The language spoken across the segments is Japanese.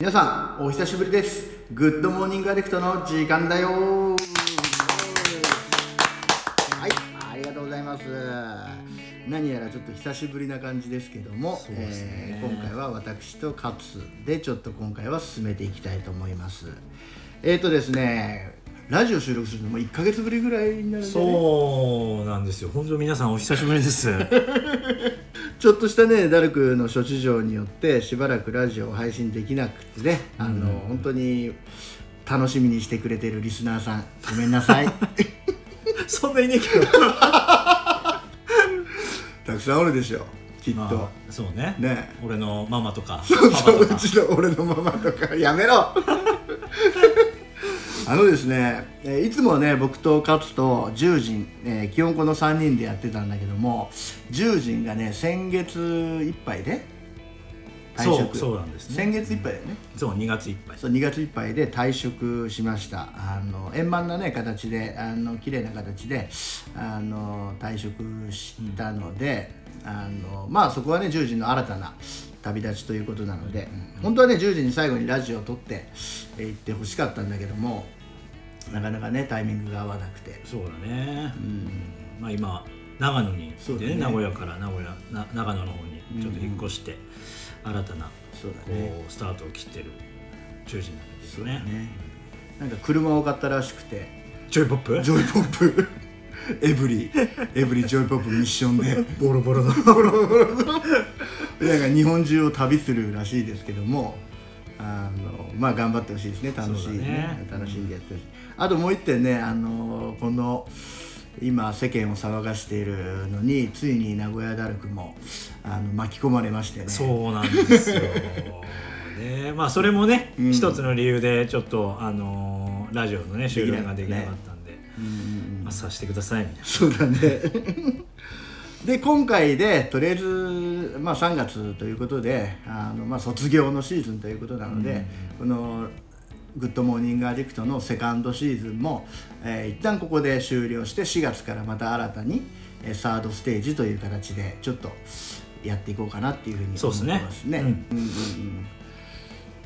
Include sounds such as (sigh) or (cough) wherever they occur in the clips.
皆さんお久しぶりです。グッドモーニングアディクトの時間だよ。はいありがとうございます。何やらちょっと久しぶりな感じですけども、えー今回は私とカツでちょっと今回は進めていきたいと思います。えっ、ー、とですねラジオ収録するのも1か月ぶりぐらいになるんで、ね、そうなんですよ。本当皆さんお久しぶりです (laughs) ちょっとしたねダルクの諸事情によってしばらくラジオを配信できなくてね、あの、うん、本当に楽しみにしてくれてるリスナーさんごめんなさい。(laughs) そんなにねえけど。たくさんおるでしょきっと、まあ、そうね。ね。俺のママとかそうそううちの俺のママとか。やめろあのですね、えいつもね僕と勝と十人、えー、基本この3人でやってたんだけども十人がね先月いっぱいで退職。そうなんですね。先月いっぱいだよね、そう2月いっぱい。そう2月いっぱいで退職しました。あの円満なね形であの綺麗な形であの退職したので、うん、あのまあそこはね十人の新たな旅立ちということなので、うん、本当はね10時に最後にラジオを撮って、えー、行ってほしかったんだけどもなかなかねタイミングが合わなくて。そうだね、うん、まあ今長野にで、ね、ね、名古屋から名古屋な長野の方にちょっと引っ越して、うん、新たなそうだ、ね、こうスタートを切ってる中心なんですよね。ね。なんか車を買ったらしくて。ジョイポップ？ジョイポップ。エブリエブリジョイポップミッションで。ボロボロの。(laughs) ボロボロの。なんか日本中を旅するらしいですけどもあのまあ頑張ってほしいですね楽しいね、ね、楽しんでやってほしい、あともう一点ねあのこの今世間を騒がしているのについに名古屋ダルクもあの巻き込まれましてね。そうなんですよ。ね。(laughs) まあそれもね、うん、一つの理由でちょっとあのラジオのね収録ができなかったんで、ねうんまあ、さしてくださいみたいな。そうだね。(laughs) で今回でとりあえず、まあ、3月ということであの、まあ、卒業のシーズンということなので、この「グッドモーニングアディクト」のセカンドシーズンも、えー、一旦ここで終了して4月からまた新たに、えー、サードステージという形でちょっとやっていこうかなっていうふうに思ってますね。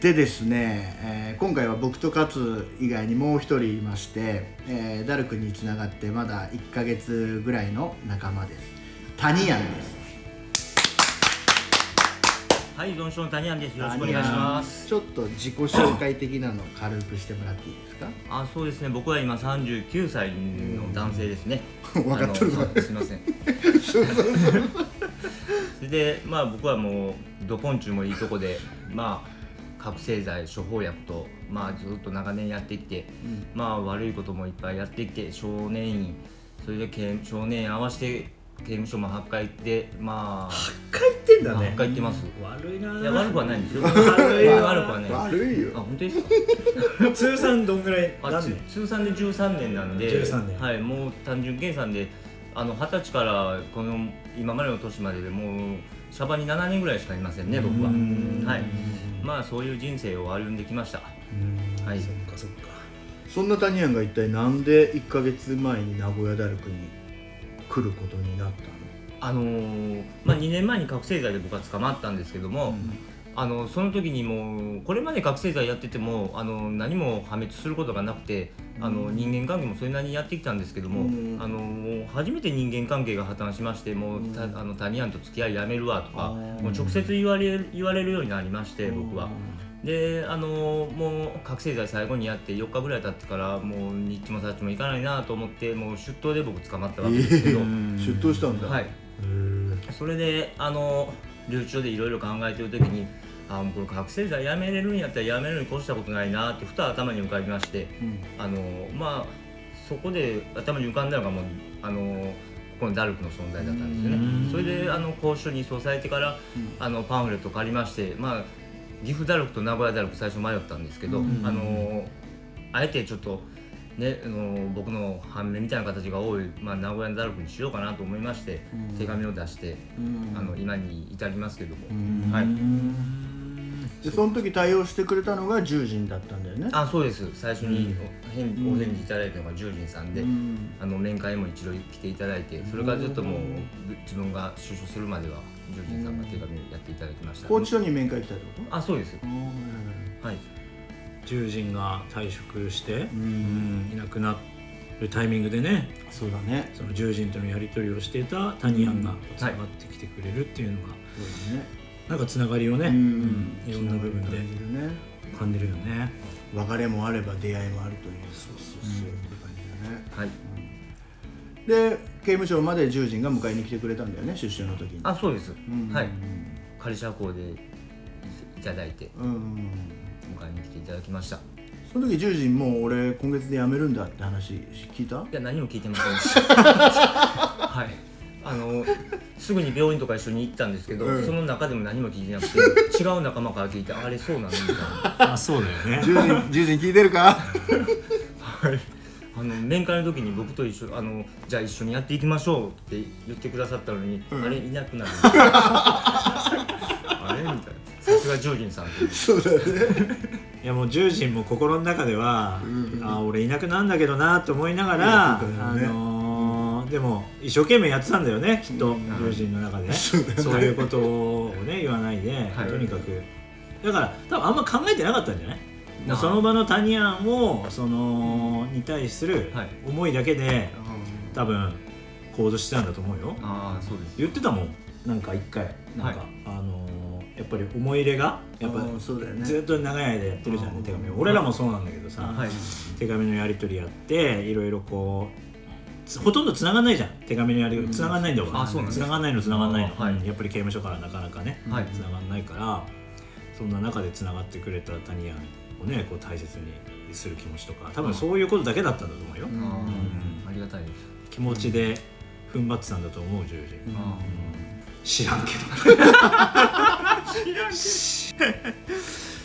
でですね、えー、今回は僕とカツ以外にもう一人いまして、えー、ダルクにつながってまだ1か月ぐらいの仲間です。谷庵ですはい存承の谷庵です。よろしくお願いします。ちょっと自己紹介的なのを軽くしてもらっていいですか？あそうですね。僕は今39歳の男性ですね。(laughs) 分かってるすみません。そ (laughs) れでまあ僕はもうどこんちゅうもいいとこでまあ覚醒剤処方薬と、まあ、ずっと長年やってきて、うん、まあ悪いこともいっぱいやってきて少年院それで少年院合わせて刑務所も8回行ってまあ8回行ってんだね。8回行ってます。悪いな。いや悪くはないんですよ。悪い。悪くはない。悪いよ。あ本当ですか？(laughs) 通算どんぐらい？あ通算で13年なんで13年。はいもう単純計算であの二十歳からこの今までの年まででもうシャバに7年ぐらいしかいませんね僕は。はい。まあそういう人生を歩んできました。はい。そっかそっか。そんな谷ンが一体なんで1か月前に名古屋ダルクに来ることになったの？あのー、まあ、2年前に覚醒剤で僕は捕まったんですけども、うん、あのその時にもうこれまで覚醒剤やっててもあの何も破滅することがなくてあの人間関係もそれなりにやってきたんですけども、うん、あの初めて人間関係が破綻しましてもう、うん、あの他人と付き合いやめるわとかもう直接言われ言われるようになりまして僕は。であのもう覚醒剤最後にやって4日ぐらい経ってからもう日ちもさっちも行かないなと思ってもう出頭で僕捕まったわけですけど、えー、(laughs) 出頭したんだ。はい。それであの留置所でいろいろ考えてる時にあこれ覚醒剤やめれるんやったらやめるに越したことないなってふと頭に浮かびまして、うん、あのまあそこで頭に浮かんだのがもうあのこのダルクの存在だったんですよね。それであの交渉に移送されてから、うん、あのパンフレット借りましてまあ岐阜ダルクと名古屋ダルク最初迷ったんですけど、あのあえてちょっとね、あの僕の反面みたいな形が多い、まあ、名古屋ダルクにしようかなと思いまして、手紙を出して、あの今に至りますけども、はい、でその時対応してくれたのが十人だったんだよね。あそうです。最初にお返お返事いただいたのが十人さんで、うん。あの面会も一度来ていただいてそれからずっともう自分が就職するまでは十人さんが手紙をやっていただきました、拘置所に面会来たってこあそうです。とはい獣人が退職して、ん。うんいなくなるタイミングでねそうだね。その獣人とのやり取りをしていたタニアンがつながってきてくれるっていうのが、そうだねなんかつながりをね、ううんんいろんな部分で感じるね。感じるよね。別れもあれば出会いもあるという。そうそうそう。いう感じだね。はい。で刑務所まで十人が迎えに来てくれたんだよね出所の時に。あそうです、ん。はい。仮釈放でいいただいて。うん。迎えに来ていただきました。いその時十人もう俺今月で辞めるんだって話聞いた？や何も聞いてませんでした。(laughs) はいあのすぐに病院とか一緒に行ったんですけど、うん。その中でも何も聞いてなくて (laughs) 違う仲間から聞いてあれそうなのみたいな。あそうだよね。十人十人聞いてるか？はい、あの面会の時に僕と一緒あのじゃあ一緒にやっていきましょうって言ってくださったのに、あれいなくなる。(laughs) あれみたいな。さすがジョージンさんっていう。そうだね。いやもう獣人も心の中では、うん。あ俺いなくなんだけどなと思いながいら、あねでも一生懸命やってたんだよねきっと獣人の中で (laughs) ね。そういうことをね言わないで、はい。とにかくだから多分あんま考えてなかったんじゃない？その場のタニアンをそのに対するはい。思いだけで多分行動してたんだと思うよ。ああそうです。言ってたもん。なんか一回。なんか、はい。あのーやっぱり思い入れがやっぱずっと長い間やってるじゃんねうん。手紙。を俺らもそうなんだけどさ、はい。手紙のやり取りやっていろいろこうつほとんど繋がんないじゃん。手紙のやり繋がんないんだわ、あそうなん繋がんないの繋がんないの、あはい。うんやっぱり刑務所からなかなかね、はい。繋がんないからそんな中で繋がってくれたタニアンをねこう大切にする気持ちとか多分そういうことだけだったんだと思うよ、うん。ありがたいです。気持ちで踏ん張ってたんだと思う十字、あ知らんけど (laughs) (laughs)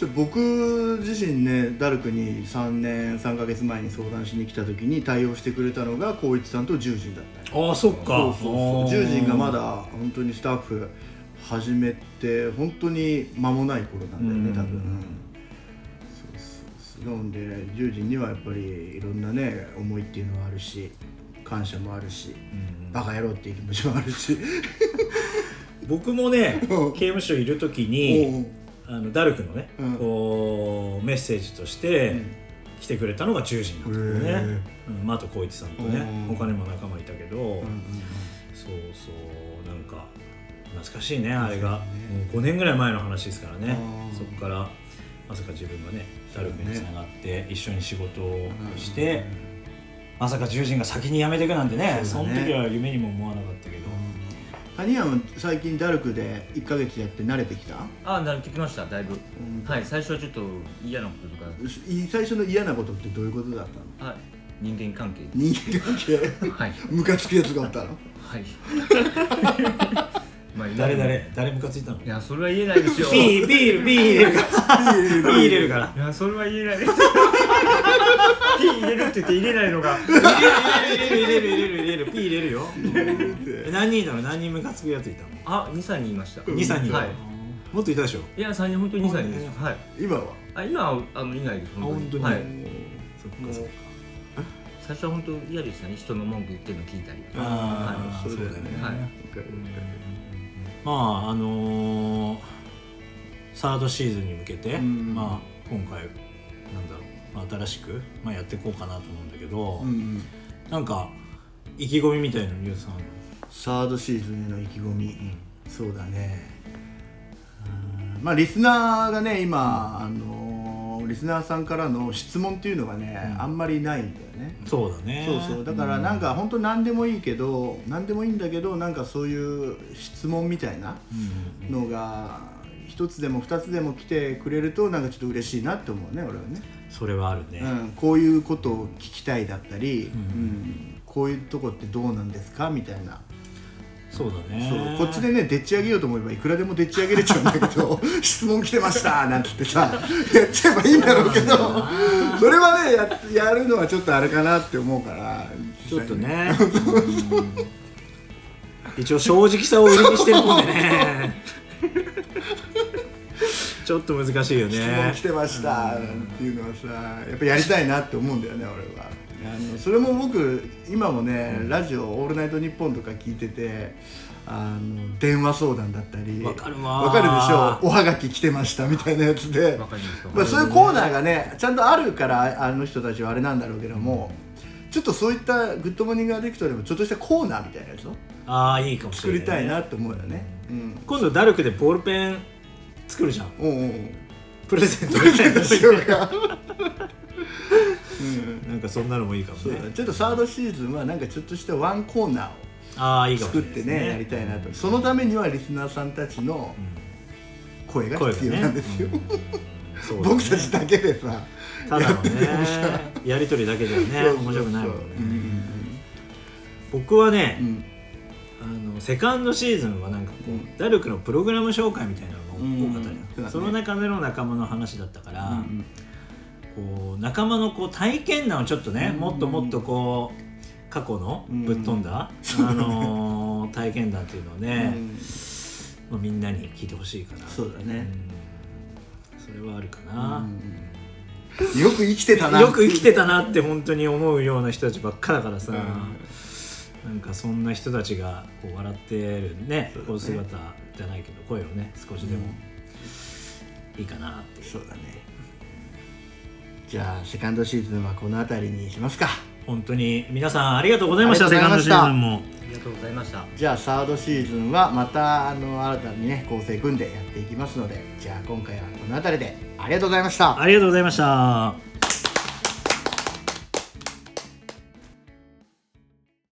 ちょ僕自身ねダルクに3年3か月前に相談しに来た時に対応してくれたのが光一さんと十人だった。よああそっか。そうそうそう。十人がまだ本当にスタッフ始めて本当に間もない頃なんだよねうん。多分、うん。そうそうそう。なので十人にはやっぱりいろんなね思いっていうのはあるし感謝もあるし、バカ野郎っていう気持ちもあるし。僕もねうん。刑務所いる時にあのダルクのね、うん。こうメッセージとして来てくれたのが10時なんだよへね、うんまあ、あと光一さんとねうん。他にも仲間いたけど、うんうんそうそうなんか懐かしいねあれが、もう5年ぐらい前の話ですからね。うん。そこからまさか自分がねダルクにつながって一緒に仕事をして、まさか獣人が先に辞めていくなんてねそね。の時は夢にも思わなかったけど、タニアンは最近ダルクで1か月やって慣れてきた？あ慣れてきましただいぶ、ん。はい最初はちょっと嫌なこととか。い最初の嫌なことってどういうことだったの？はい。人間関係人間関係？はい。ムカつくやつがあったの？はい。ま (laughs) あ誰誰？誰ムカついたの？いやそれは言えないですよ。ビービールビールビール入れるから。いやそれは言えない。(laughs) ピー入れるって言って入れないのが。入れる入れる入れる入れる入れるピー入れるよ。え何人いたの？何人ムカつくやついたの？あ二三人いました。23人は。い。もっといたでしょ？いや三人本当に二三人です。はい。今は？あ今はあのいないです本当に。はい。そっかそっか。最初は本当嫌でしたね。人の文句言ってるの聞いたり。ああそうだよね。はい。まああのーサードシーズンに向けて、うん。まあ今回なんだろう、まあ、新しく、まあ、やっていこうかなと思うんだけど、うん。なんか意気込みみたいなのさん。サードシーズンへの意気込み、そうだね。うんまあリスナーがね今、あのーリスナーさんからの質問っていうのがね、あんまりないんだよね。そうだね。そうそう。だからなんか本当何でもいいけど何でもいいんだけどなんかそういう質問みたいなうん。のが一つでも二つでも来てくれるとなんかちょっと嬉しいなって思うね俺はね、それはあるね、うん、こういうことを聞きたいだったり、うん。うんこういうとこってどうなんですか？みたいな。そうだね。そう。こっちでねでっち上げようと思えばいくらでもでっち上げれちゃうんだけど質問来てました (laughs) なんつってさやっちゃえばいいんだろうけど (laughs) それはねややるのはちょっとあれかなって思うからちょっとね。一応正直さを売りにしてるもんでね。(laughs) ちょっと難しいよね。質問来てましたなんていうのはさやっぱやりたいなって思うんだよね俺はあのそれも僕今もね、ラジオ「オールナイトニッポン」とか聞いててあの電話相談だったりわかるわ。わかるでしょおはがき来てましたみたいなやつで。まあ、そういうコーナーがねちゃんとあるからあの人たちはあれなんだろうけども、ちょっとそういった「グッドモーニングアディクト」でもちょっとしたコーナーみたいなやつをああいいかもし作りれない、たいなと思うよね。うん。今度ダルクでボールペン作るじゃん。おうおうプレゼントしようかなんかそんなのもいいかもね。ね。ちょっとサードシーズンはなんかちょっとしたワンコーナーをああいい作ってねやりたいなと。そのためにはリスナーさんたちの声が必要なんですよ、うん。(laughs) そうだね。僕たちだけでさただのねさやり取りだけじゃね面白くないもんね。うん僕はね、うん。あのセカンドシーズンはなんかこう、うん。ダルクのプログラム紹介みたいなのが多かったじゃん、うん。その中での仲間の話だったから、うんこう仲間のこう体験談をちょっとね、うん。もっともっとこう過去のぶっ飛んだ、う (laughs) んあのー体験談っていうのをうね、ん。まあ、みんなに聞いてほしいかなそうだね。うん。それはあるかな、よく生きてたな。よく生きてたなって本当に思うような人たちばっかだからさ、うん。なんかそんな人たちがこう笑ってるねこう姿じゃないけど声をね少しでもいいかなってそうだねじゃあセカンドシーズンはこの辺りにしますか。本当に。皆さんありがとうございましたセカンドシーズンもありがとうございました。じゃあサードシーズンはまたあの新たにね構成組んでやっていきますのでじゃあ今回はこの辺りでありがとうございました。ありがとうございました